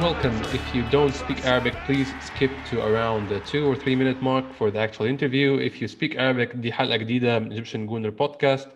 Welcome. If you don't speak Arabic, please skip to around the two or three minute mark for the actual interview. If you speak Arabic, دي حلقة جديدة من Egyptian Gooner Podcast.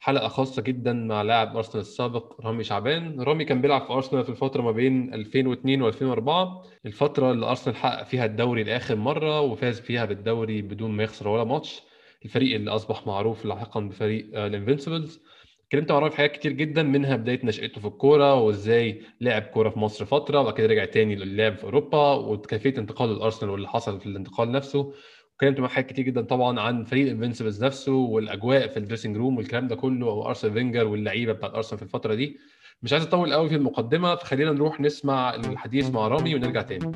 حلقة خاصة جدا مع لاعب أرسنال السابق رامي شعبان. رامي كان بيلعب في أرسنال في الفترة ما بين 2002 و 2004 الفترة اللي أرسنال حقق فيها الدوري لآخر مرة وفاز فيها بالدوري بدون ما يخسر ولا ماتش. الفريق اللي أصبح معروف لاحقا بفريق الانفنسبلز. اتكلمت مع رامي في حاجات كتير جدا منها بداية نشأته في الكورة وإزاي لعب كورة في مصر فترة وبعد كده رجع تاني للعب في أوروبا وكيفية انتقاله للارسنال واللي حصل في الانتقال نفسه. اتكلمت معاه حاجات كتير جدا طبعا عن فريق الانفنسبلز نفسه والأجواء في الدريسنج روم والكلام ده كله وارسنال فينجر واللعيبة بتاعت أرسنال في الفترة دي. مش عايز أطول قوي في المقدمة فخلينا نروح نسمع الحديث مع رامي ونرجع تاني.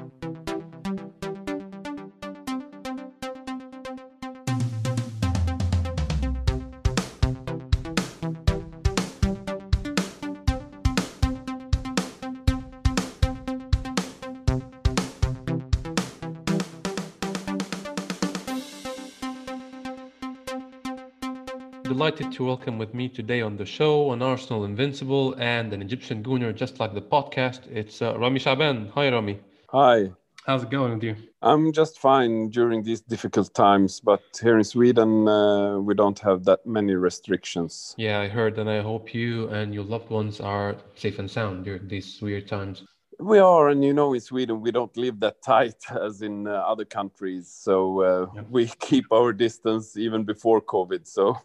Delighted to welcome with me today on the show an Arsenal Invincible and an Egyptian Gooner, just like the podcast. It's uh, Rami Shaban. Hi, Rami. Hi. How's it going with you? I'm just fine during these difficult times, but here in Sweden, uh, we don't have that many restrictions. Yeah, I heard, and I hope you and your loved ones are safe and sound during these weird times. We are, and you know, in Sweden, we don't live that tight as in uh, other countries. So uh, Yeah. we keep our distance even before COVID. So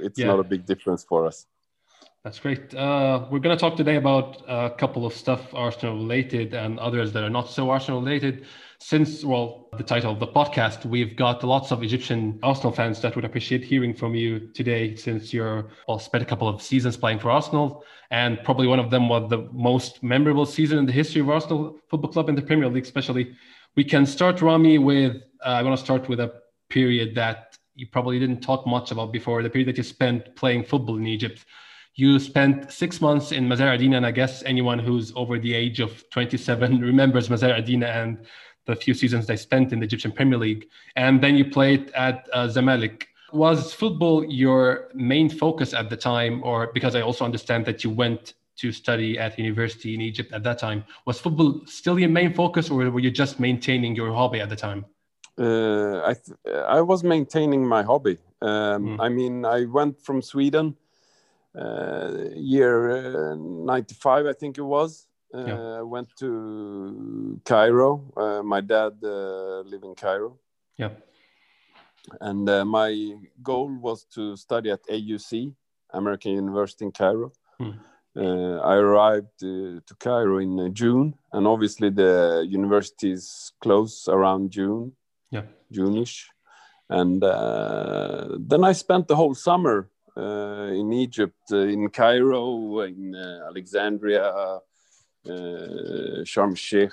it's Yeah. not a big difference for us. That's great. Uh, we're going to talk today about a couple of stuff Arsenal related and others that are not so Arsenal related. Since, well, the title of the podcast, we've got lots of Egyptian Arsenal fans that would appreciate hearing from you today since you're, well, spent a couple of seasons playing for Arsenal. And probably one of them was the most memorable season in the history of Arsenal Football Club in the Premier League, especially. We can start, Rami, with, uh, I want to start with a period that you probably didn't talk much about before, the period that you spent playing football in Egypt. You spent six months in Mazar Adina, and I guess anyone who's over the age of 27 remembers Mazar Adina and the few seasons they spent in the Egyptian Premier League. And then you played at uh, Zamalek. Was football your main focus at the time, or because I also understand that you went to study at university in Egypt at that time, was football still your main focus, or were you just maintaining your hobby at the time? Uh, I, th- I was maintaining my hobby. Um, Mm. I mean, I went from Sweden uh, year uh, 95, I think it was. Uh, Yeah. Went to Cairo. Uh, my dad uh, lived in Cairo. Yeah. And uh, my goal was to study at AUC, American University in Cairo. Hmm. Uh, I arrived uh, to Cairo in uh, June, and obviously the universities close around June. June-ish. And uh, then I spent the whole summer uh, in Egypt, uh, in Cairo, in uh, Alexandria, uh, Sharm el-Sheikh.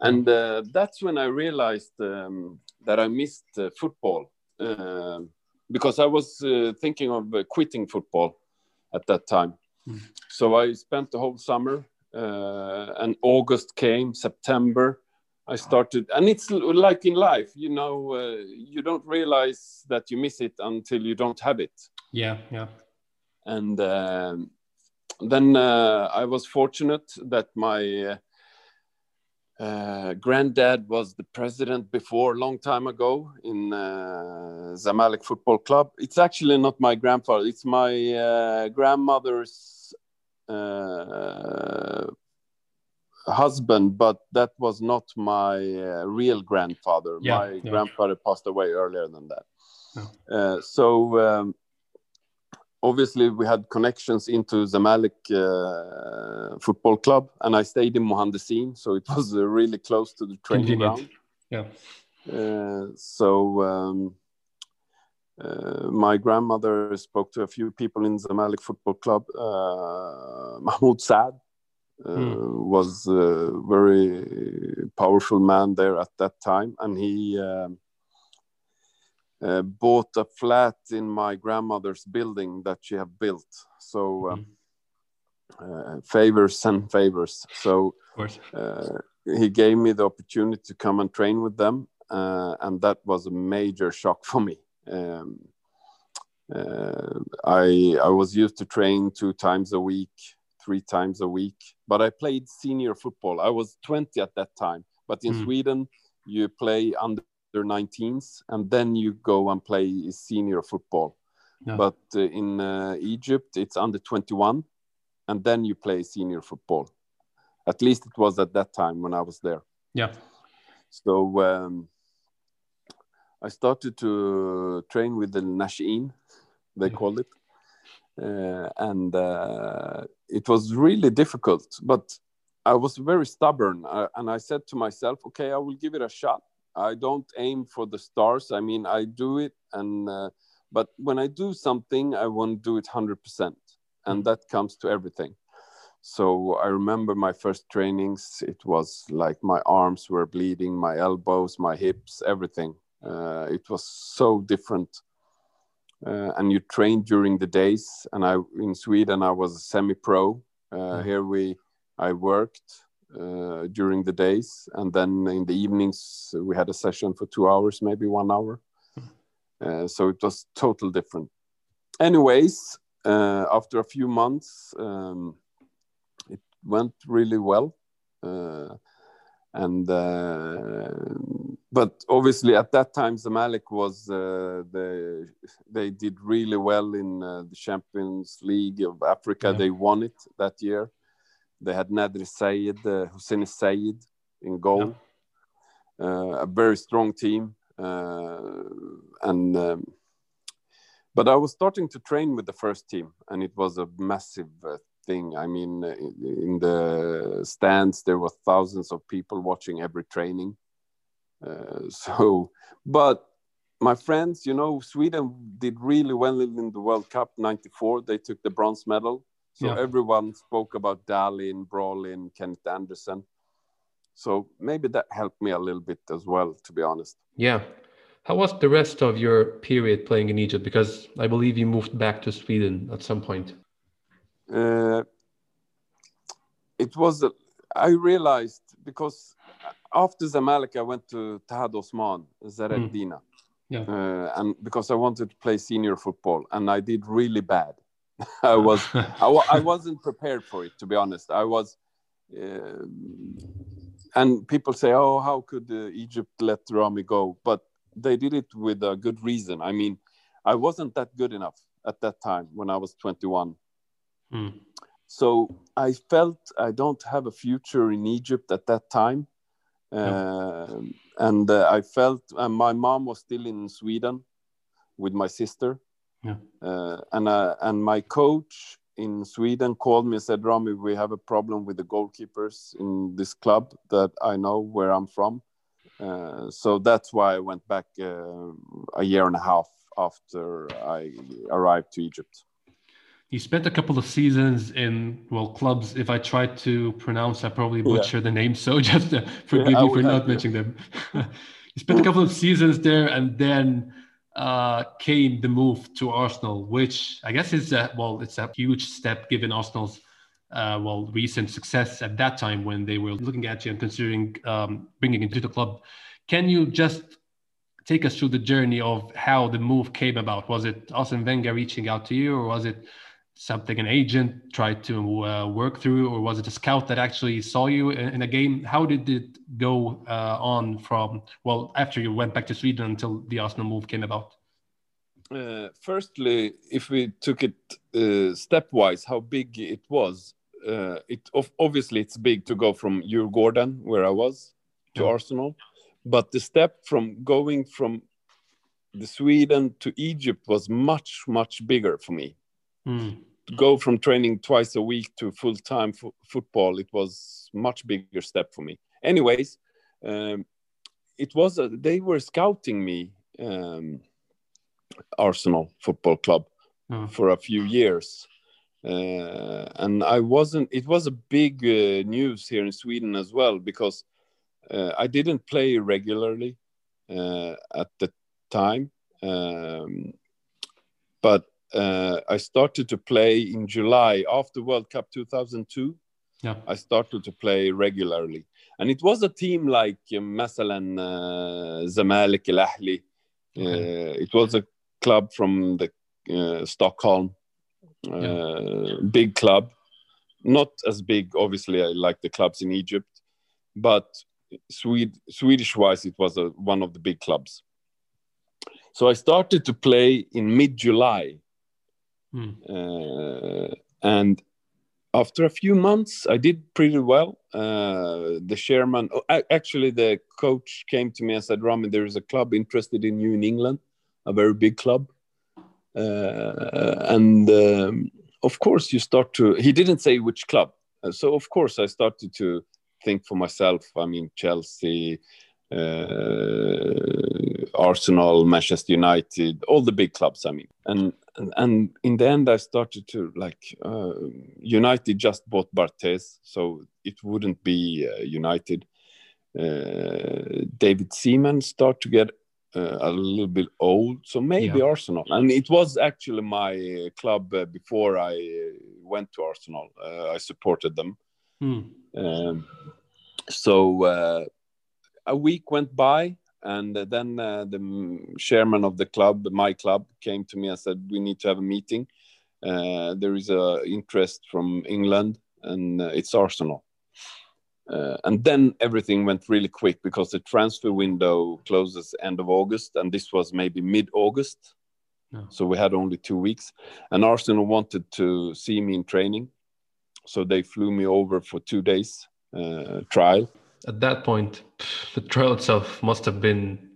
And uh, that's when I realized um, that I missed uh, football uh, because I was uh, thinking of uh, quitting football at that time. Mm. So I spent the whole summer, uh, and August came, September. I started, and it's like in life, you know, uh, you don't realize that you miss it until you don't have it. Yeah, yeah. And um, then uh, I was fortunate that my uh, uh, granddad was the president before, a long time ago, in uh, Zamalek Football Club. It's actually not my grandfather; it's my uh, grandmother's uh, husband, but that was not my uh, real grandfather. Yeah, my yeah. grandfather passed away earlier than that. Oh. Uh, so. Um, obviously we had connections into Zamalek uh, football club and I stayed in Mohandesin so it was uh, really close to the training ground Yeah. uh, so um, uh, my grandmother spoke to a few people in Zamalek football club uh, Mahmoud Saad Hmm. was a very powerful man there at that time and he um, uh, bought a flat in my grandmother's building that she had built. So um, uh, favors and favors. So Of uh, he gave me the opportunity to come and train with them, uh, and that was a major shock for me. Um, uh, I I was used to train two times a week, three times a week. But I played senior football. I was 20 at that time. But in mm. Sweden, you play under 19s and then you go and play senior football. Yeah. But uh, in uh, Egypt, it's under 21 and then you play senior football. At least it was at that time when I was there. Yeah. So um, I started to train with the Nashin, they yeah. called it. Uh, and uh, it was really difficult, but I was very stubborn. Uh, and I said to myself, okay, I will give it a shot. I don't aim for the stars. I mean, I do it, and uh, but when I do something, I want to do it hundred percent, and mm. that comes to everything. So I remember my first trainings. It was like my arms were bleeding, my elbows, my hips, everything. Uh, it was so different. Uh, and you train during the days. And I in Sweden I was a semi-pro. Uh, mm. Here we I worked uh, during the days, and then in the evenings we had a session for two hours, maybe one hour. Uh, so it was total different. Anyways, uh, after a few months, um, it went really well, uh, and uh, but obviously at that time Zamalek was uh, the they did really well in the Champions League of Africa. Yeah. They won it that year they had Nader Sayed, uh, Hussein Sayed in goal. Yeah. Uh, a very strong team. Uh, and um, but I was starting to train with the first team, and it was a massive uh, thing. I mean, uh, in the stands there were thousands of people watching every training. Uh, so, but my friends, you know, Sweden did really well in the World Cup '94. They took the bronze medal, so yeah. everyone spoke about Dahlin, Brolin, Kennet Andersson. So maybe that helped me a little bit as well, to be honest. Yeah. How was the rest of your period playing in Egypt? Because I believe you moved back to Sweden at some point. Uh, it was, I realized because after Zamalek, I went to Tahad Osman, Zareddina. Mm. Yeah. Uh, and because I wanted to play senior football, and I did really bad. I was I, I wasn't prepared for it to be honest. I was, uh, and people say, "Oh, how could uh, Egypt let Rami go?" But they did it with a good reason. I mean, I wasn't that good enough at that time when I was 21. Mm. So I felt I don't have a future in Egypt at that time. Uh, and uh, I felt, and my mom was still in Sweden with my sister. Yeah. Uh, and uh, and my coach in Sweden called me and said, Rami, we have a problem with the goalkeepers in this club that I know where I'm from. Uh, so that's why I went back uh, a year and a half after I arrived to Egypt. You spent a couple of seasons in well clubs. If I try to pronounce, I probably butcher yeah. the name. So just uh, forgive yeah, me for not mentioning them. he spent a couple of seasons there, and then uh, came the move to Arsenal, which I guess is a, well, it's a huge step given Arsenal's uh, well recent success at that time when they were looking at you and considering um, bringing you to the club. Can you just take us through the journey of how the move came about? Was it Arsene Wenger reaching out to you, or was it something an agent tried to uh, work through, or was it a scout that actually saw you in, a game? How did it go uh, on from well after you went back to Sweden until the Arsenal move came about? Uh, firstly, if we took it uh, stepwise, how big it was, uh, it obviously it's big to go from Djurgården, where I was, to yeah. Arsenal, but the step from going from the Sweden to Egypt was much much bigger for me. Mm go from training twice a week to full time football, it was much bigger step for me. Anyways, um, it was a, they were scouting me, um, Arsenal Football Club, oh. for a few years. Uh, and I wasn't. It was a big uh, news here in Sweden as well because uh, I didn't play regularly uh, at the time, um, but uh, I started to play in July after World Cup 2002. Yeah. I started to play regularly, and it was a team like um, مثلا uh, Zamalek Al Ahli. Okay. Uh, it was a club from the uh, Stockholm, uh, yeah. big club, not as big, obviously, like the clubs in Egypt, but Swede, Swedish wise, it was a, one of the big clubs. So I started to play in mid July. Hmm. Uh, and after a few months, I did pretty well. Uh, the chairman, oh, actually, the coach came to me and said, Rami, there is a club interested in you in England, a very big club. Uh, and um, of course, you start to, he didn't say which club. Uh, so, of course, I started to think for myself. I mean, Chelsea, Arsenal, Manchester United, all the big clubs. I mean, and and, and in the end, I started to like uh, United just bought Barthez, so it wouldn't be uh, United. Uh, David Seaman start to get uh, a little bit old, so maybe yeah. Arsenal. And it was actually my club uh, before I went to Arsenal. I supported them. Hmm. Um, so a week went by and then uh, the chairman of the club my club came to me and said we need to have a meeting. Uh, there is a interest from england and uh, it's arsenal. Uh, and then everything went really quick because the transfer window closes end of august and this was maybe mid-august. No. so we had only two weeks and arsenal wanted to see me in training so they flew me over for two days uh, trial at that point, the trial itself must have been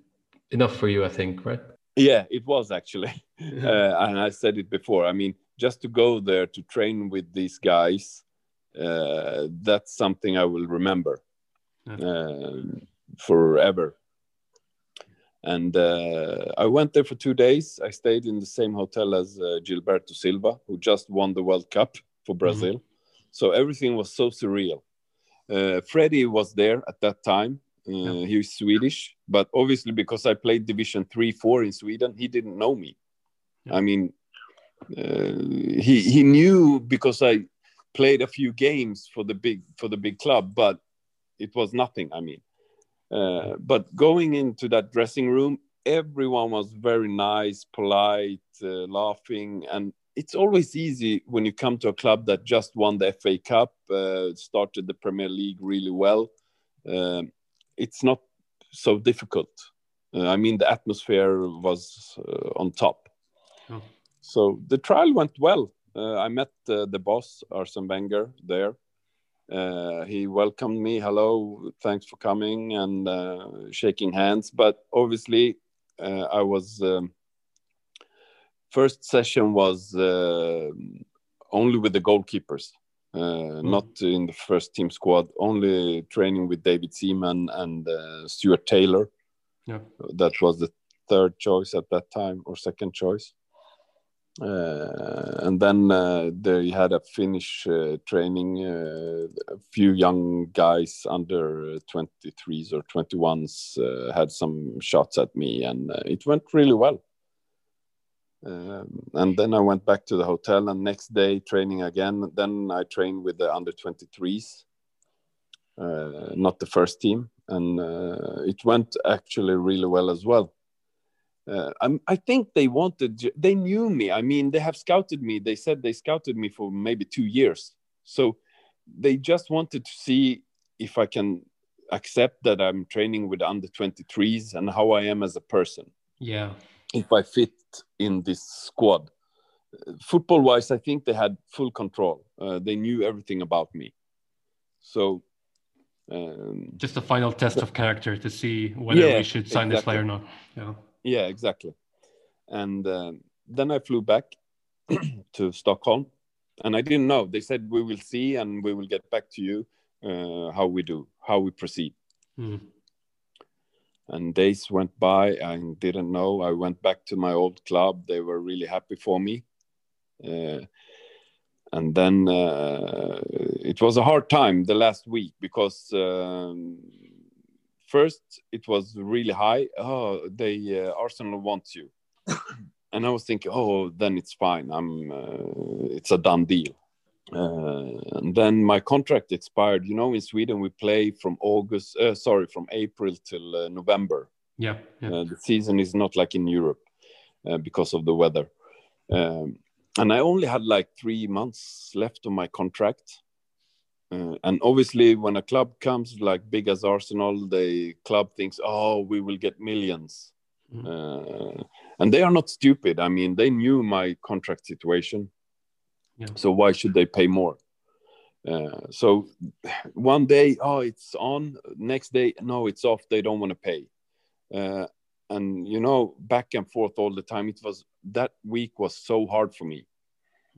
enough for you, I think, right? Yeah, it was actually. uh, and I said it before. I mean, just to go there to train with these guys, uh, that's something I will remember uh, forever. And uh, I went there for two days. I stayed in the same hotel as uh, Gilberto Silva, who just won the World Cup for Brazil. Mm-hmm. So everything was so surreal. Uh, Freddie was there at that time. Uh, yeah. He was Swedish, but obviously because I played Division three, four in Sweden, he didn't know me. Yeah. I mean, uh, he he knew because I played a few games for the big for the big club, but it was nothing. I mean, uh, but going into that dressing room, everyone was very nice, polite, uh, laughing, and it's always easy when you come to a club that just won the FA Cup, uh, started the Premier League really well. Um, it's not so difficult. Uh, I mean, the atmosphere was uh, on top. Oh. So the trial went well. Uh, I met uh, the boss, Arsene Wenger, there. Uh, he welcomed me. Hello, thanks for coming and shaking hands. But obviously, I was. Um, first session was uh, only with the goalkeepers, uh, mm. not in the first team squad. Only training with David Seaman and uh, Stuart Taylor. Yeah. That was the third choice at that time or second choice. Uh, and then uh, they had a Finnish uh, training. Uh, a few young guys under 23s or 21s uh, had some shots at me, and uh, it went really well. Um, and then I went back to the hotel and next day training again. Then I trained with the under 23s, uh, not the first team. And uh, it went actually really well as well. Uh, i think they wanted, they knew me. I mean, they have scouted me. They said they scouted me for maybe two years. So they just wanted to see if I can accept that I'm training with under 23s and how I am as a person. Yeah if I fit in this squad. Football wise, I think they had full control. Uh, they knew everything about me. So, um, just a final test of character to see whether yeah, we should sign exactly. this player or not. Yeah. Yeah, exactly. And uh, then I flew back to Stockholm, and I didn't know. They said we will see, and we will get back to you uh, how we do, how we proceed. Mm and days went by i didn't know. I went back to my old club. They were really happy for me. Uh, and then uh, it was a hard time the last week because um, first it was really high. Oh they uh, arsenal wants you. And i was thinking oh then it's fine. I'm uh, it's a done deal and then my contract expired. You know, in Sweden we play from August, uh, sorry, from April till uh, November. Yeah, yeah. Uh, the season is not like in Europe uh, because of the weather. Um, and I only had like three months left on my contract. Uh, and obviously, when a club comes like big as Arsenal, the club thinks, "Oh, we will get 1000000s mm-hmm. uh, and they are not stupid. I mean, they knew my contract situation, yeah. so why should they pay more? Uh, so one day, oh, it's on. Next day, no, it's off. They don't want to pay. Uh, and you know, back and forth all the time. It was that week was so hard for me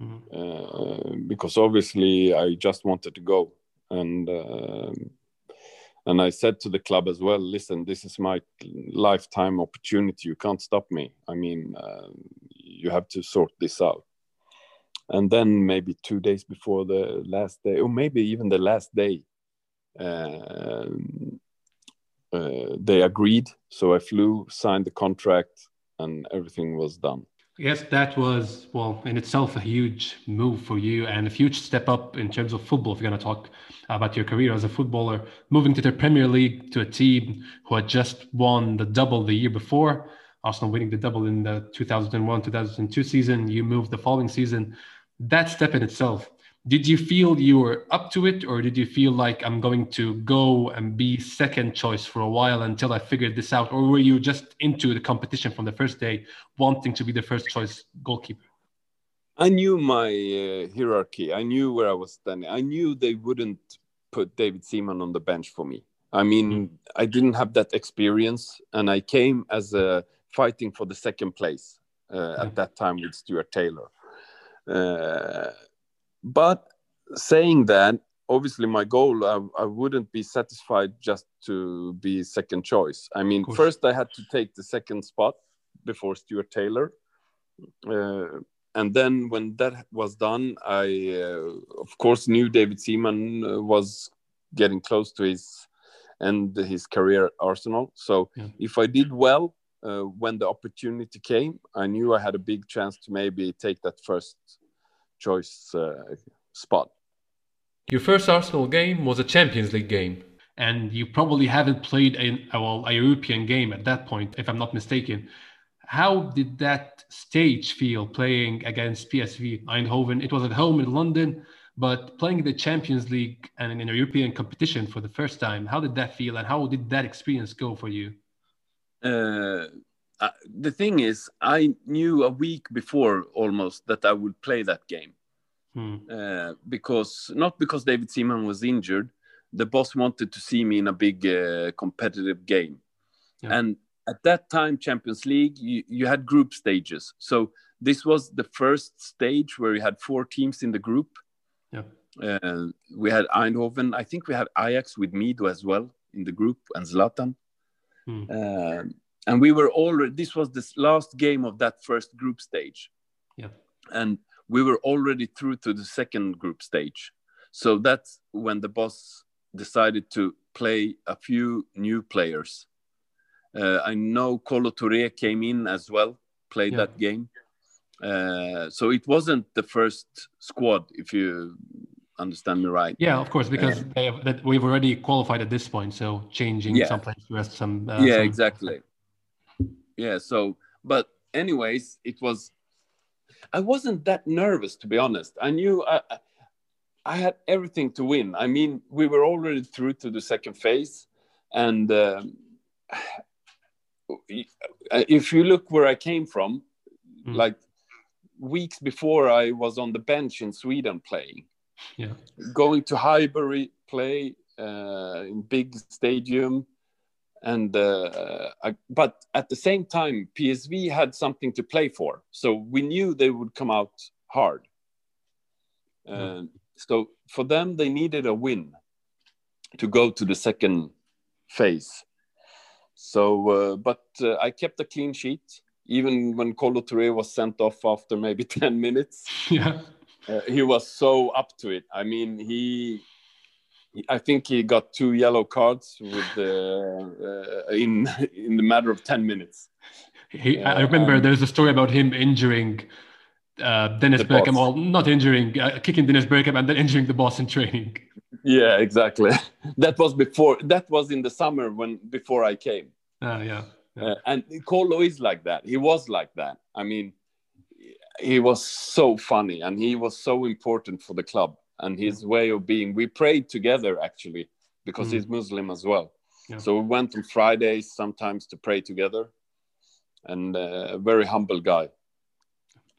mm-hmm. uh, because obviously I just wanted to go, and uh, and I said to the club as well, listen, this is my lifetime opportunity. You can't stop me. I mean, uh, you have to sort this out and then maybe two days before the last day or maybe even the last day uh, uh, they agreed. So i flew signed the contract and everything was done. Yes that was well in itself a huge move for you and a huge step up in terms of football if you're going to talk about your career as a footballer. Moving to the premier league to a team who had just won the double the year before arsenal winning the double in the 2001-2002 season you moved the following season that step in itself did you feel you were up to it or did you feel like i'm going to go and be second choice for a while until i figured this out or were you just into the competition from the first day wanting to be the first choice goalkeeper? I knew my uh, hierarchy. I knew where i was standing. I knew they wouldn't put david seaman on the bench for me. I mean mm. i didn't have that experience and i came as a fighting for the second place uh, at that time with stuart taylor but saying that, obviously, my goal, I, I, wouldn't be satisfied just to be second choice. I mean, first I had to take the second spot before Stuart Taylor. Uh, and then when that was done, I, uh, of course, knew David Seaman uh, was getting close to his end his career at Arsenal. So yeah. if I did well, uh, when the opportunity came, I knew I had a big chance to maybe take that first choice uh, spot. Your first Arsenal game was a Champions League game. And you probably haven't played a, well, a European game at that point, if I'm not mistaken. How did that stage feel playing against PSV Eindhoven? It was at home in London, but playing the Champions League and in a European competition for the first time, how did that feel and how did that experience go for you? Uh, uh, the thing is, I knew a week before almost that I would play that game. Hmm. Uh, because not because David Seaman was injured, the boss wanted to see me in a big uh, competitive game. Yeah. And at that time, Champions League, you, you, had group stages. So this was the first stage where you had four teams in the group. Yeah. Uh, we had Eindhoven. I think we had Ajax with Mido as well in the group and Zlatan. Hmm. Um, and we were already this was the last game of that first group stage. Yeah. And we were already through to the second group stage. So that's when the boss decided to play a few new players. Uh, i know Kolo Touré came in as well played yeah. that game. Uh, so it wasn't the first squad if you understand me right? Yeah of course because uh, have, that we've already qualified at this point so changing yeah. some players some uh, yeah some... exactly. Yeah so but anyways it was i wasn't that nervous to be honest. I knew i i had everything to win. I mean we were already through to the second phase and um, if you look where i came from mm. like weeks before i was on the bench in sweden playing yeah. Going to highbury play uh, in big stadium and uh, I, but at the same time psv had something to play for so we knew they would come out hard. Mm. so for them they needed a win to go to the second phase. So uh, but uh, i kept a clean sheet even when Kolo Touré was sent off after maybe 10 minutes. Yeah uh, he was so up to it i mean he I think he got two yellow cards with uh, in in the matter of ten minutes. He, I remember um, there's a story about him injuring uh, Dennis Bergkamp, well, not injuring, uh, kicking Dennis Bergkamp and then injuring the boss in training. Yeah, exactly. that was before. That was in the summer when before I came. Uh, yeah. yeah. Uh, and Kolo is like that. He was like that. I mean, he was so funny and he was so important for the club and his way of being. We prayed together actually because Mm. he's Muslim as well. Yeah. So we went on Fridays sometimes to pray together, and uh, a very humble guy.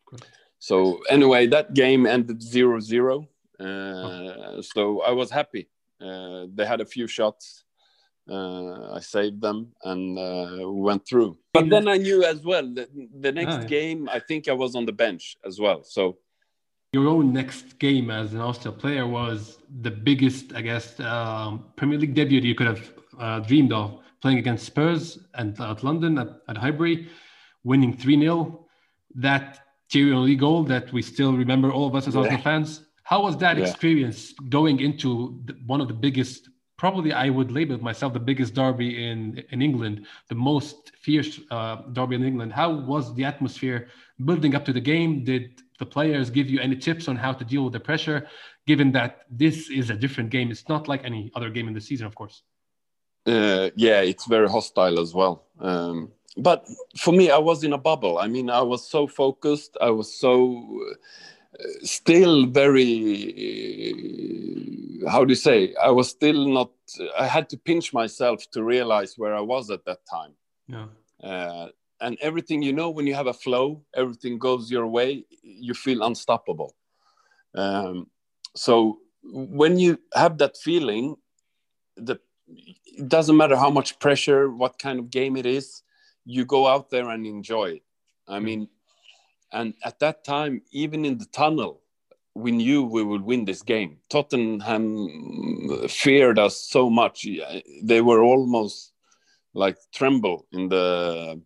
Good. So anyway, that game ended 0-0. Uh, So I was happy. Uh, they had a few shots. Uh, I saved them and uh, went through. But then I knew as well that the next Ah, yeah. game, I think I was on the bench as well. So Your own next game as an Arsenal player was the biggest, I guess, um, Premier League debut you could have uh, dreamed of. Playing against Spurs and at London at, at Highbury, winning 3 0. That Thierry Henry goal that we still remember, all of us as Yeah. Arsenal fans. How was that Yeah. experience going into the, one of the biggest, probably I would label myself, the biggest derby in, in England, the most fierce uh, derby in England? How was the atmosphere building up to the game? Did the players give you any tips on how to deal with the pressure, given that this is a different game? It's not like any other game in the season, of course. uh, yeah, it's very hostile as well. Um, but for me, I was in a bubble. I mean, I was so focused. I was so uh, still very. How do you say? I was still not. I had to pinch myself to realize where I was at that time. Yeah. Uh, and everything you know, when you have a flow, everything goes your way. You feel unstoppable. Um, so when you have that feeling, the it doesn't matter how much pressure, what kind of game it is, you go out there and enjoy it. I mean, and at that time, even in the tunnel, we knew we would win this game. Tottenham feared us so much; they were almost like tremble in the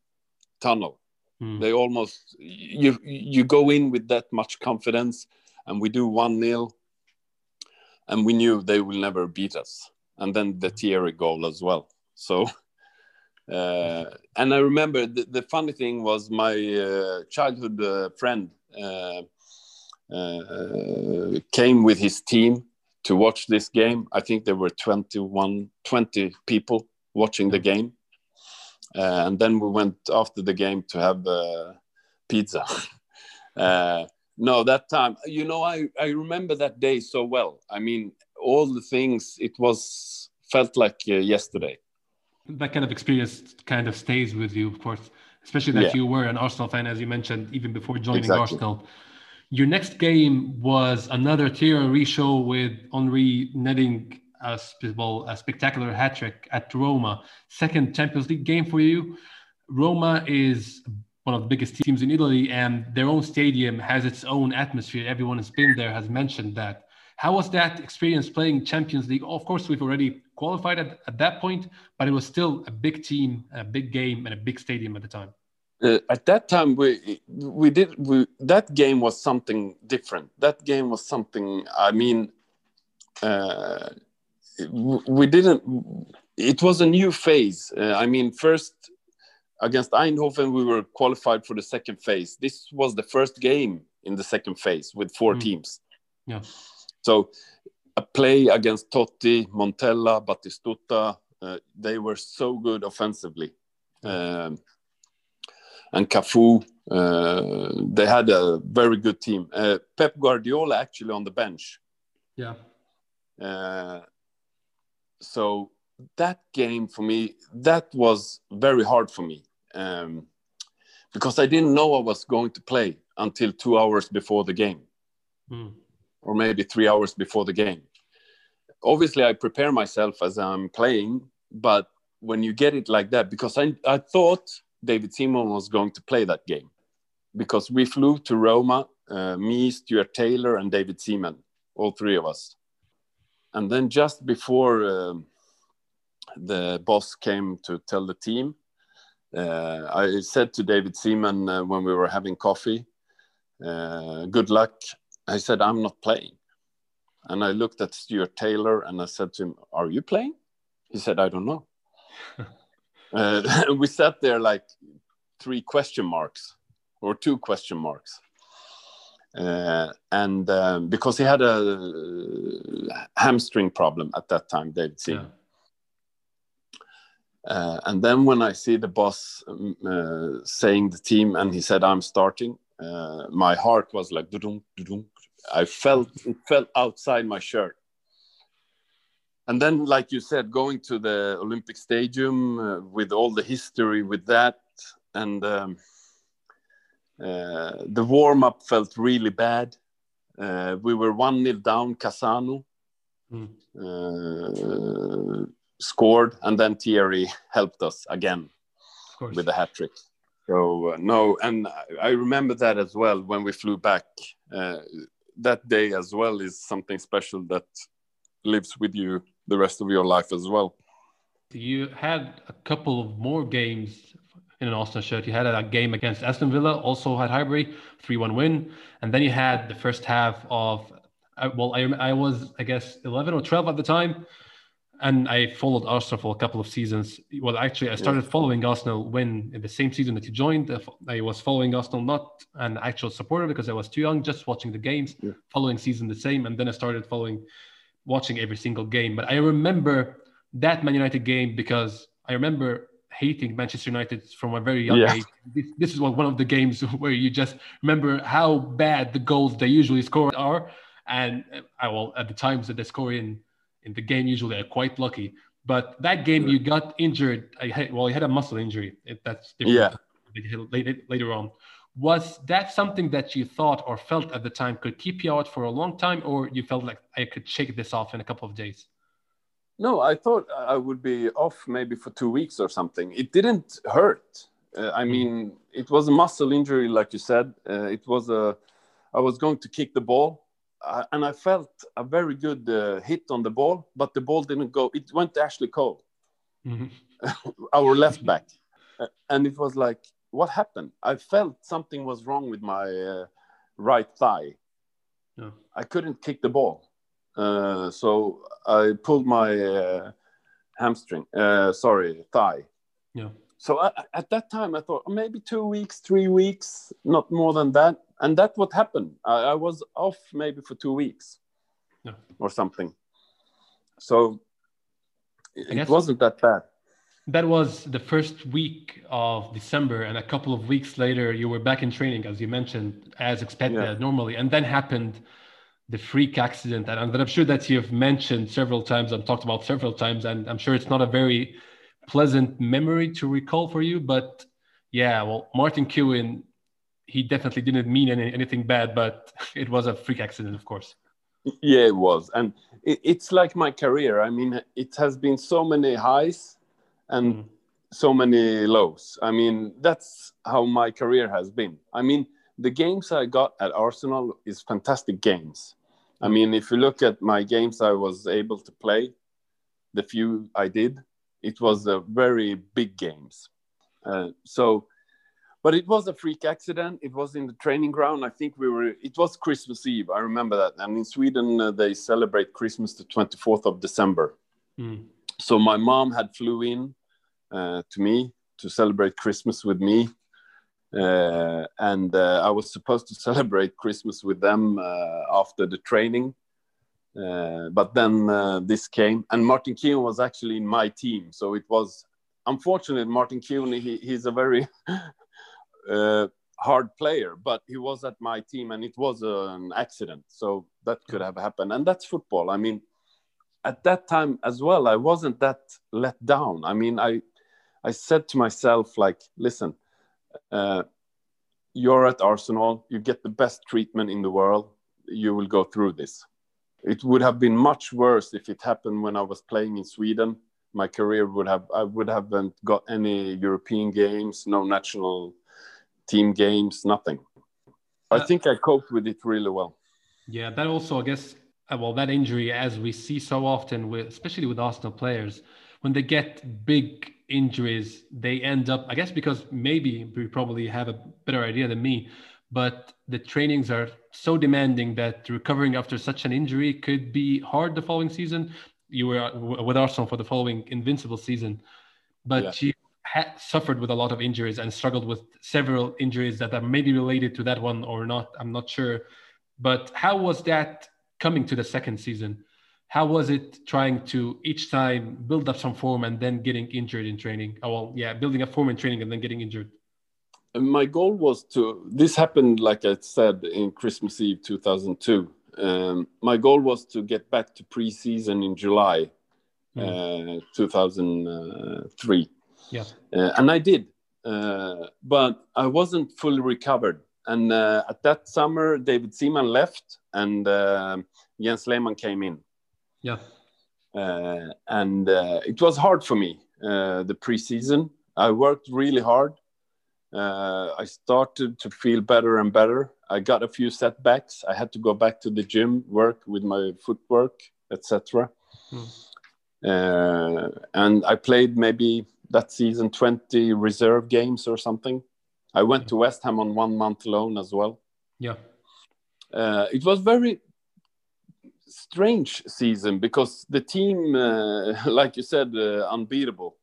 tunnel. Mm. They almost you you go in with that much confidence, and we do one 0 and we knew they will never beat us. And then the Thierry goal as well. So, uh, and I remember the, the funny thing was my uh, childhood uh, friend uh, uh, came with his team to watch this game. I think there were 21, 20 people watching the game. Uh, and then we went after the game to have pizza. no, that time, you know, I, I remember that day so well. I mean, all the things, it was felt like yesterday. That kind of experience kind of stays with you, of course, especially that Yeah. you were an Arsenal fan, as you mentioned, even before joining Exactly. Arsenal. Your next game was another Thierry show with Henry netting a, well, a spectacular hat trick at Roma. Second Champions League game for you. Roma is one of the biggest teams in Italy, and their own stadium has its own atmosphere. Everyone has been there, has mentioned that. How was that experience playing Champions League? Of course, we've already qualified at, at that point, but it was still a big team, a big game, and a big stadium at the time. Uh, at that time, we we did we, that game was something different. That game was something. I mean, uh, we didn't. It was a new phase. Uh, I mean, first against Eindhoven, we were qualified for the second phase. This was the first game in the second phase with four Mm. teams. Yeah. So a play against Totti, Montella, Batistuta, uh, they were so good offensively. Um, and Cafu, uh, they had a very good team. Uh, Pep Guardiola actually on the bench. Yeah. Uh, so that game for me, that was very hard for me um, because I didn't know I was going to play until two hours before the game Mm. Or maybe three hours before the game. Obviously, I prepare myself as I'm playing, but when you get it like that, because I, I thought David Seaman was going to play that game because we flew to Roma, uh, me, Stuart Taylor, and David Seaman, all three of us. And then just before um, the boss came to tell the team, uh, I said to David Seaman uh, when we were having coffee, uh, good luck. I said, I'm not playing. And I looked at Stuart Taylor and I said to him, Are you playing? He said, I don't know. uh, we sat there like three question marks or two question marks. Uh, and um, because he had a uh, hamstring problem at that time, David Seaman. Yeah. Uh, and then when I see the boss um, uh, saying the team and he said, I'm starting, uh, my heart was like. I felt it felt outside my shirt. And then, like you said, going to the Olympic Stadium uh, with all the history with that, and um, uh, the warm up felt really bad. Uh, we were one nil down. Cassano mm. scored, and then Thierry helped us again with the hat trick. So uh, no, and I remember that as well when we flew back. Uh, that day as well is something special that lives with you the rest of your life as well. You had a couple of more games in an Arsenal shirt. You had a game against Aston Villa, also had Highbury, 3 1 win. And then you had the first half of, uh, well, I, I was, I guess, 11 or 12 at the time and I followed Arsenal for a couple of seasons. Well, actually, I started following Arsenal when in the same season that you joined. I was following Arsenal, not an actual supporter because I was too young, just watching the games. Yeah. Following season the same, and then I started following, watching every single game. But I remember that Man United game because I remember hating Manchester United from a very young yeah. age. This, this is one of the games where you just remember how bad the goals they usually score are, and I uh, well at the times that they score in in the game usually are quite lucky. But that game you got injured. I had, well, you had a muscle injury. That's different. Yeah. Later, later on, was that something that you thought or felt at the time could keep you out for a long time, or you felt like I could shake this off in a couple of days? No, I thought I would be off maybe for two weeks or something. It didn't hurt. Uh, I hmm. mean, it was a muscle injury, like you said. Uh, it was a. I was going to kick the ball, uh, and I felt a very good uh, hit on the ball, but the ball didn't go. It went to Ashley Cole, mm-hmm. our left back, uh, and it was like, what happened? I felt something was wrong with my uh, right thigh. Yeah. I couldn't kick the ball, uh, so I pulled my uh, hamstring. sorry, thigh. Yeah. So I, at that time, I thought oh, maybe two weeks, three weeks, not more than that and that's what happened. I, I, was off maybe for two weeks or something. So it wasn't that bad. That was the first week of December, and a couple of weeks later, you were back in training, as you mentioned, as expected yeah. normally. And then happened the freak accident, and, and I'm sure that you've mentioned several times and talked about several times. And I'm sure it's not a very pleasant memory to recall for you, but yeah, well, Martin Keown, he definitely didn't mean any, anything bad, but it was a freak accident, of course. Yeah, it was, and it, it's like my career. I mean, it has been so many highs and mm. so many lows. I mean, that's how my career has been. I mean, the games I got at Arsenal is fantastic games. I mean, if you look at my games I was able to play, the few I did, it was a very big games. Uh, so but it was a freak accident. It was in the training ground. I think we were. It was Christmas Eve. I remember that. And in Sweden, uh, they celebrate Christmas the twenty fourth of December. Mm. So my mom had flew in uh, to me to celebrate Christmas with me, uh, and uh, I was supposed to celebrate Christmas with them uh, after the training. Uh, but then this came, and Martin Keown was actually in my team, so it was unfortunate. Martin Keown, he, he's a very uh, hard player, but he was at my team and it was an accident. So that could have happened. And that's football. I mean, at that time as well, I wasn't that let down. I mean, I, I said to myself, like, listen, uh, you're at Arsenal, you get the best treatment in the world, you will go through this. It would have been much worse if it happened when I was playing in Sweden. My career would have, I would haven't got any European games, no national team games, nothing. I uh, think I coped with it really well. Yeah, that also, I guess, uh, well, that injury, as we see so often, with especially with Arsenal players, when they get big injuries, they end up, I guess, because maybe we probably have a better idea than me, but the trainings are so demanding that recovering after such an injury could be hard the following season. You were uh, with Arsenal for the following invincible season, but yeah. you had suffered with a lot of injuries and struggled with several injuries that are maybe related to that one or not. I'm not sure. But how was that coming to the second season? How was it trying to each time build up some form and then getting injured in training? Oh, well, yeah, building up form in training and then getting injured. My goal was to this happened like i said in christmas eve 2002 um, my goal was to get back to preseason in july mm. uh, 2003 yeah. Uh, and i did uh, but i wasn't fully recovered. And uh, at that summer david seaman left and uh, jens lehmann came in. Yeah. Uh, and it was hard for me the preseason. I worked really hard uh, I started to feel better and better. I got a few setbacks. I had to go back to the gym, work with my footwork, etc. Hmm. Uh, and I played maybe that season 20 reserve games or something. I went to West Ham on one month loan as well. Yeah. Uh, it was very strange season because the team, uh, like you said, uh, unbeatable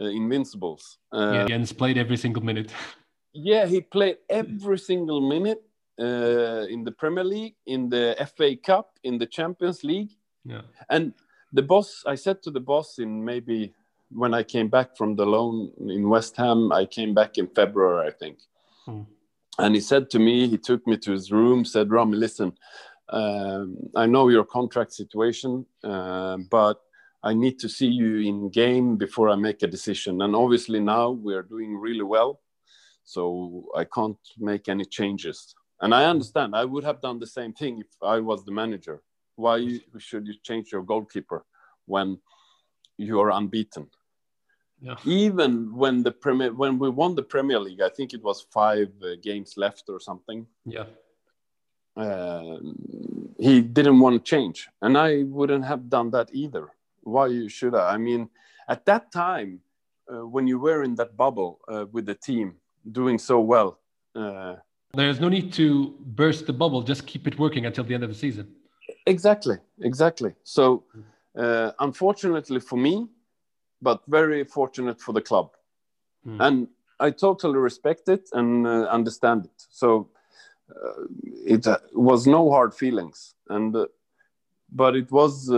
uh, Invincibles. yeah, Jens played every single minute. yeah, he played every single minute uh, in the Premier League, in the FA Cup, in the Champions League. Yeah. And the boss, I said to the boss in maybe when I came back from the loan in West Ham, I came back in February, I think. Hmm. And he said to me, he took me to his room, said, Rami, listen, um, I know your contract situation, uh, but I need to see you in game before I make a decision. And obviously now we are doing really well, so I can't make any changes. And I understand. I would have done the same thing if I was the manager. Why should you change your goalkeeper when you are unbeaten? Yeah. Even when the premier when we won the Premier League, I think it was five uh, games left or something. Yeah. Uh, he didn't want to change, and I wouldn't have done that either why you should I? I mean, at that time, uh, when you were in that bubble uh, with the team doing so well, uh, there's no need to burst the bubble. Just keep it working until the end of the season. Exactly, exactly. So, uh, unfortunately for me, but very fortunate for the club, mm. and I totally respect it and uh, understand it. So, uh, it was no hard feelings, and but it was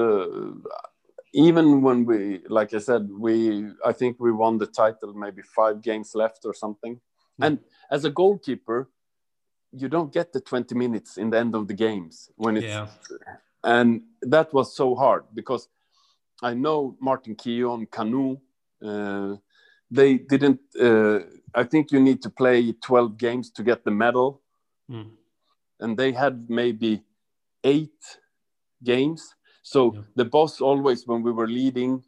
even when we like i said we i think we won the title maybe five games left or something mm. and as a goalkeeper you don't get the 20 minutes in the end of the games when it's yeah. and that was so hard because i know martin keown Kanu uh, they didn't uh, i think you need to play 12 games to get the medal mm. and they had maybe eight games so yeah. the boss always, when we were leading,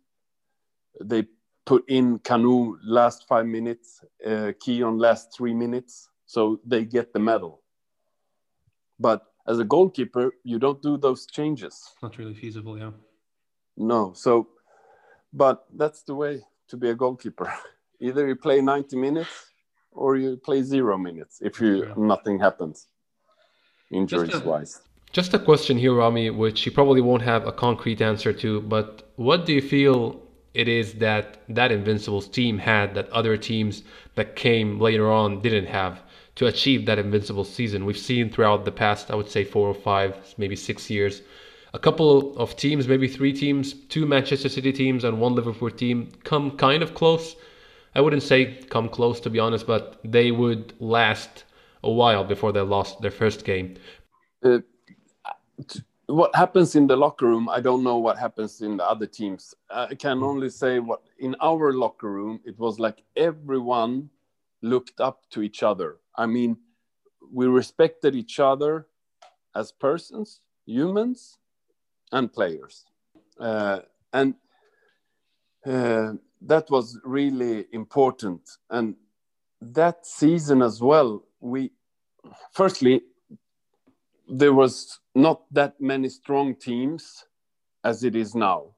they put in Kanu last five minutes, uh, on last three minutes, so they get the medal. But as a goalkeeper, you don't do those changes. Not really feasible, yeah. No, so, but that's the way to be a goalkeeper. Either you play 90 minutes or you play zero minutes if you yeah. nothing happens injuries wise. Just a question here, Rami, which you probably won't have a concrete answer to, but what do you feel it is that that Invincibles team had that other teams that came later on didn't have to achieve that Invincibles season? We've seen throughout the past, I would say four or five, maybe six years, a couple of teams, maybe three teams, two Manchester City teams and one Liverpool team come kind of close. I wouldn't say come close to be honest, but they would last a while before they lost their first game. Uh, what happens in the locker room i don't know what happens in the other teams. I can only say what in our locker room it was like everyone looked up to each other. I mean we respected each other as persons humans and players. Uh, and uh, that was really important. And that season as well we firstly there was not that many strong teams as it is now.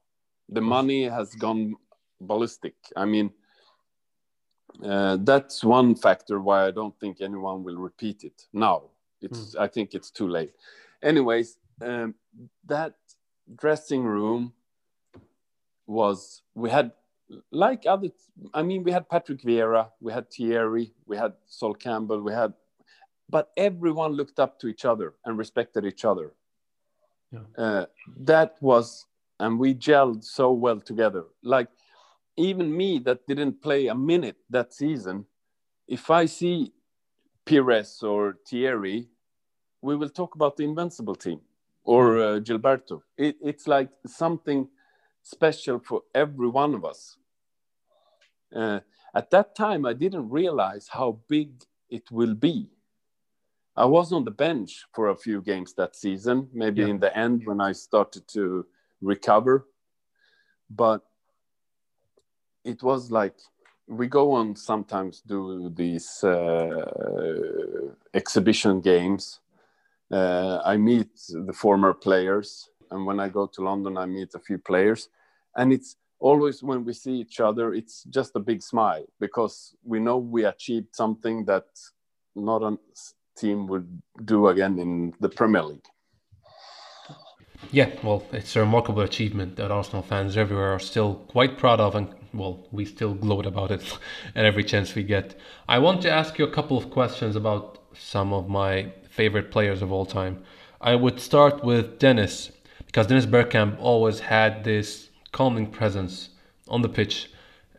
The money has gone ballistic. I mean, uh, that's one factor why I don't think anyone will repeat it now. It's mm. I think it's too late. Anyways, um, that dressing room was we had like other. I mean, we had Patrick Vieira, we had Thierry, we had Sol Campbell, we had but everyone looked up to each other and respected each other. Yeah. Uh, that was, and we gelled so well together. Like even me that didn't play a minute that season, if I see Pires or Thierry, we will talk about the invincible team or uh, Gilberto. It, it's like something special for every one of us. Uh, at that time, I didn't realize how big it will be. I was on the bench for a few games that season, maybe yeah. in the end when I started to recover. But it was like we go on sometimes do these uh, exhibition games. Uh, I meet the former players, and when I go to London, I meet a few players, and it's always when we see each other, it's just a big smile because we know we achieved something that not a team would do again in the Premier League. Yeah, well, it's a remarkable achievement that Arsenal fans everywhere are still quite proud of, and well, we still gloat about it at every chance we get. I want to ask you a couple of questions about some of my favorite players of all time. I would start with Dennis, because Dennis Bergkamp always had this calming presence on the pitch.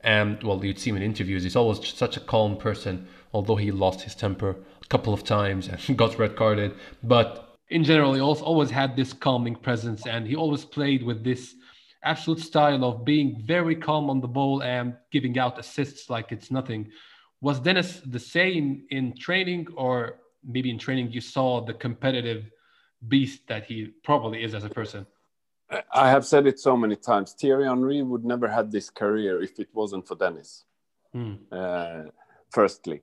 And well, you'd see him in interviews. He's always such a calm person, although he lost his temper couple of times and got red carded. But in general, he also always had this calming presence, and he always played with this absolute style of being very calm on the ball and giving out assists like it's nothing. Was Dennis the same in training, or maybe in training you saw the competitive beast that he probably is as a person? I have said it so many times. Thierry Henry would never had this career if it wasn't for Dennis. Hmm. Uh, firstly,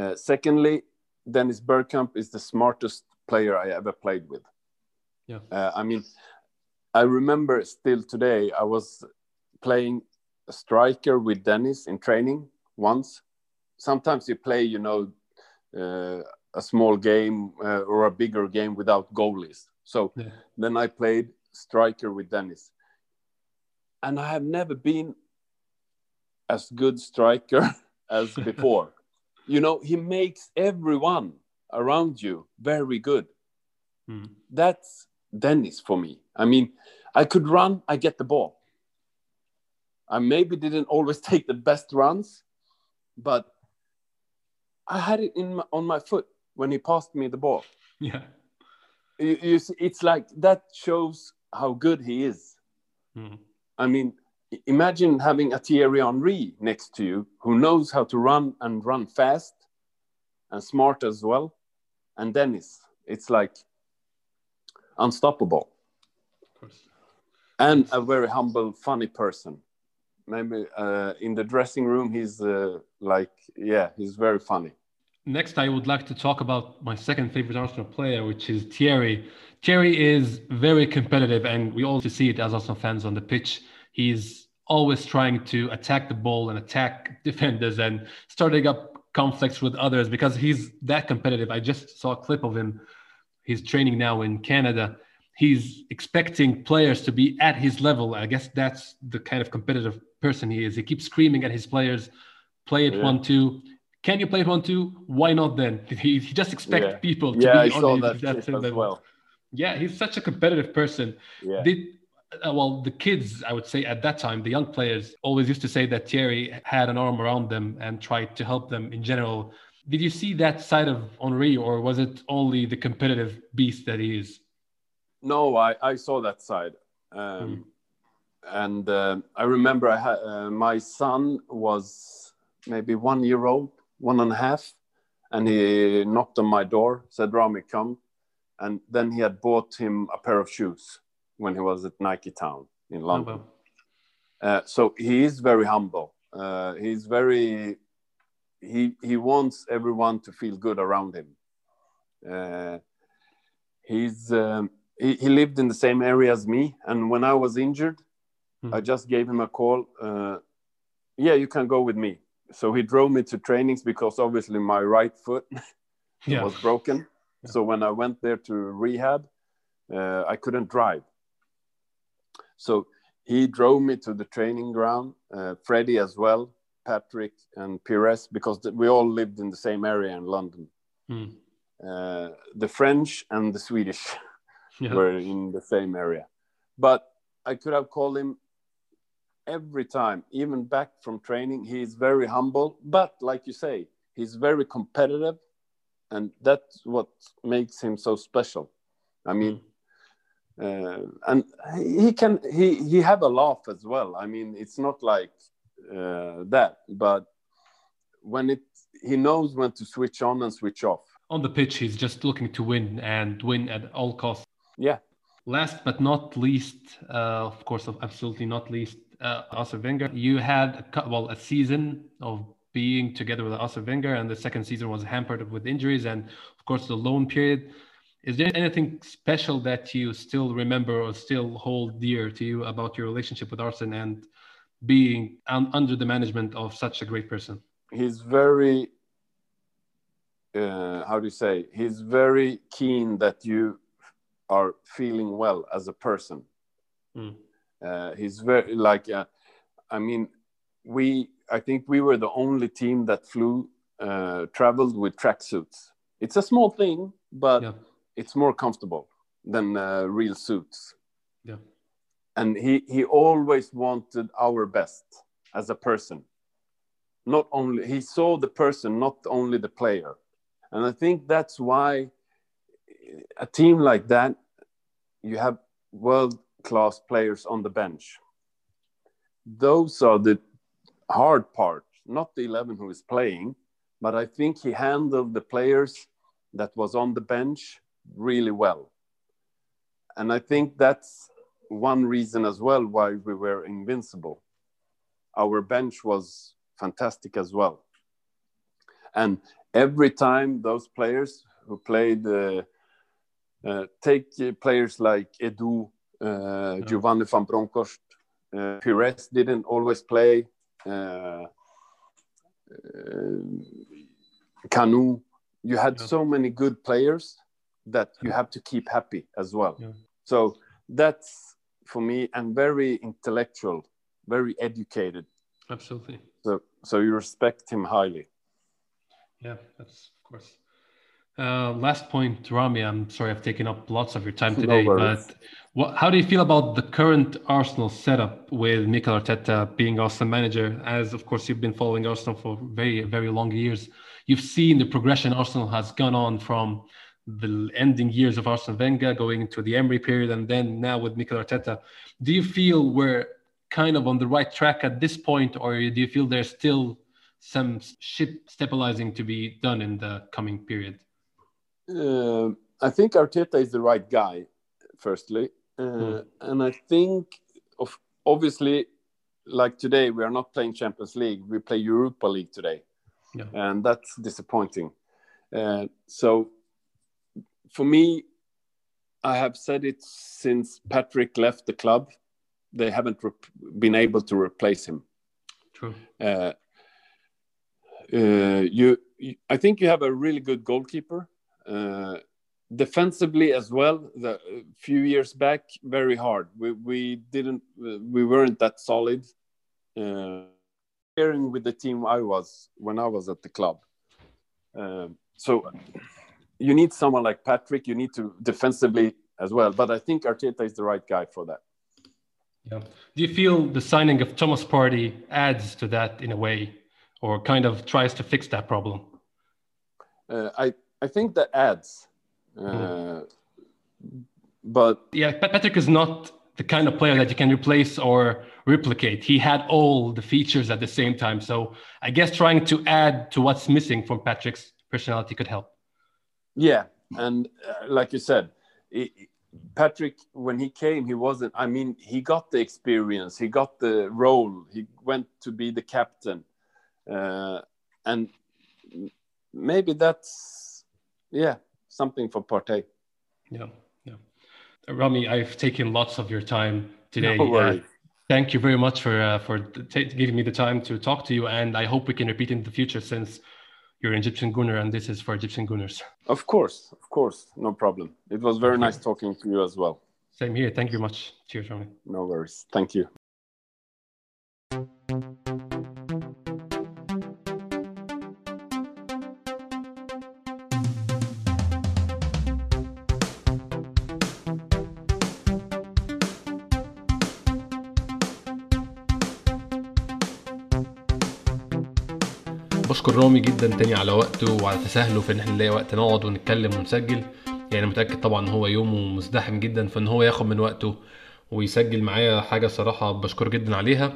uh, secondly, Dennis Bergkamp is the smartest player I ever played with. Yeah. Uh, I mean, I remember still today. I was playing a striker with Dennis in training once. Sometimes you play, you know, uh, a small game uh, or a bigger game without goalies. So yeah. then I played striker with Dennis. And I have never been as good striker as before. You know, he makes everyone around you very good. Mm. That's Dennis for me. I mean, I could run, I get the ball. I maybe didn't always take the best runs, but I had it in my, on my foot when he passed me the ball. Yeah. You, you see, it's like that shows how good he is. Mm. I mean, imagine having a Thierry Henry next to you who knows how to run and run fast and smart as well. And Dennis, it's like unstoppable. And a very humble, funny person. Maybe uh, in the dressing room, he's uh, like, yeah, he's very funny. Next, I would like to talk about my second favorite Arsenal player, which is Thierry. Thierry is very competitive, and we all see it as Arsenal fans on the pitch. He's always trying to attack the ball and attack defenders and starting up conflicts with others because he's that competitive. I just saw a clip of him. He's training now in Canada. He's expecting players to be at his level. I guess that's the kind of competitive person he is. He keeps screaming at his players, play it yeah. one, two. Can you play it one, two? Why not then? He, he just expects yeah. people to yeah, be I on that, that as well. Yeah, he's such a competitive person. Yeah. Did uh, well the kids i would say at that time the young players always used to say that thierry had an arm around them and tried to help them in general. Did you see that side of henry or was it only the competitive beast that he is? No i, I saw that side. Um, mm. and uh, i remember i had uh, my son was maybe one year old one and a half and he knocked on my door said rami come. And then he had bought him a pair of shoes when he was at Nike Town in oh, London. Oh, uh, so he is very humble. Uh, he's very he he wants everyone to feel good around him. Uh, he's um, he, he, lived in the same area as me, and when I was injured, hmm. I just gave him a call. Uh, yeah, you can go with me. So he drove me to trainings because obviously my right foot yeah. was broken. So when I went there to rehab, uh, I couldn't drive. So he drove me to the training ground, uh, Freddie as well, Patrick and Pires, because we all lived in the same area in London. Mm. Uh, the French and the Swedish yeah. were in the same area. But I could have called him every time, even back from training. He's very humble, but like you say, he's very competitive, and that's what makes him so special. I mean, uh, and he can he he have a laugh as well. I mean, it's not like uh, that, but when it he knows when to switch on and switch off. On the pitch, he's just looking to win and win at all costs. Yeah. Last but not least, uh, of course, absolutely not least, uh, Arsene Wenger. You had a, well a season of being together with Arsene Wenger, and the second season was hampered with injuries, and of course the loan period. Is there anything special that you still remember or still hold dear to you about your relationship with Arsene and being un- under the management of such a great person? He's very, uh, how do you say? He's very keen that you are feeling well as a person. Mm. Uh, he's very like, uh, I mean, we. I think we were the only team that flew, uh, traveled with tracksuits. It's a small thing, but yeah. It's more comfortable than uh, real suits. Yeah. And he he always wanted our best as a person. Not only he saw the person, not only the player. And I think that's why a team like that, you have world class players on the bench. Those are the hard part, not the 11 who is playing, but I think he handled the players that was on the bench really well. And I think that's one reason as well why we were invincible. Our bench was fantastic as well. And every time those players who played, uh, uh, take players like Edu, uh, Giovanni van Bronckhorst, uh, Pires didn't always play, uh, uh, Kanu. You had so many good players that you have to keep happy as well. Yeah. So that's for me, and very intellectual, very educated. Absolutely. So, so you respect him highly. Yeah, that's of course. Uh, last point, Rami. I'm sorry I've taken up lots of your time today, no but what, how do you feel about the current Arsenal setup with Mikel Arteta being Arsenal manager? As of course you've been following Arsenal for very, very long years. You've seen the progression Arsenal has gone on from the ending years of Arsene Wenger going into the Emery period, and then now with Mikel Arteta. Do you feel we're kind of on the right track at this point, or do you feel there's still some ship stabilizing to be done in the coming period? Uh, I think Arteta is the right guy, firstly. Uh, mm. And I think, of, obviously, like today, we are not playing Champions League. We play Europa League today. Yeah. And that's disappointing. Uh, so, for me, I have said it since Patrick left the club. They haven't been able to replace him. True. Uh, uh, you, you, I think you have a really good goalkeeper. Uh, defensively as well, the few years back, very hard. We we didn't we weren't that solid. Uh, sharing with the team I was when I was at the club. Uh, so you need someone like Patrick. You need to defensively as well. But I think Arteta is the right guy for that. Yeah. Do you feel the signing of Thomas Partey adds to that in a way, or kind of tries to fix that problem? Uh, I I think that adds. Mm. But yeah, Patrick is not the kind of player that you can replace or replicate. He had all the features at the same time. So I guess trying to add to what's missing from Patrick's personality could help. Yeah, and uh, like you said, it, Patrick, when he came, he wasn't. I mean, he got the experience, he got the role, he went to be the captain, uh, and maybe that's yeah something for Partey. Yeah, yeah. Rami, I've taken lots of your time today. No uh, thank you very much for uh, for giving me the time to talk to you, and I hope we can repeat in the future since you're an Egyptian Gunner and this is for Egyptian Gunners. Of course, of course, no problem. It was very nice talking to you as well. Same here. Thank you much. Cheers, Rami. No worries. Thank you. بشكر رامي جدا تاني على وقته وعلى تساهله في إن إحنا نلاقي وقت نقعد ونتكلم ونسجل. يعني متأكد طبعا إن هو يومه مزدحم جدا فإن هو ياخد من وقته ويسجل معايا حاجة صراحة بشكر جدا عليها.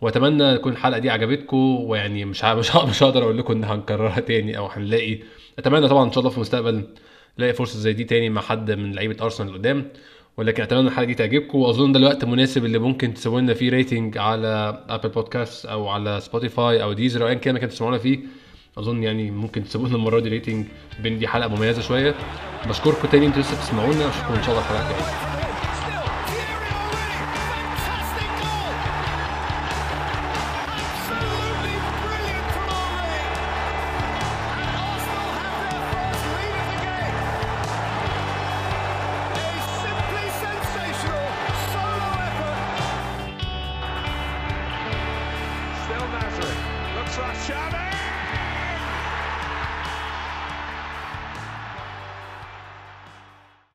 وأتمنى تكون الحلقة دي عجبتكم ويعني مش مش مش هقدر أقول لكم ان هنكررها تاني أو هنلاقي. أتمنى طبعا إن شاء الله في المستقبل نلاقي فرصة زي دي تاني مع حد من لعيبة أرسنال قدام. ولكن اتمنى الحلقة دي تعجبكم. وأظن ده الوقت المناسب اللي ممكن تسووا لنا فيه ريتنج على ابل بودكاست أو على سبوتيفاي أو ديزر أو أيا كان مكان تسمعونا فيه. أظن يعني ممكن تسيبوا لنا المرة دي ريتنج بين دي حلقة مميزة شوية. بشكركم تاني أنتوا لسه بتسمعونا. واشوفكم إن شاء الله الحلقة الجاية.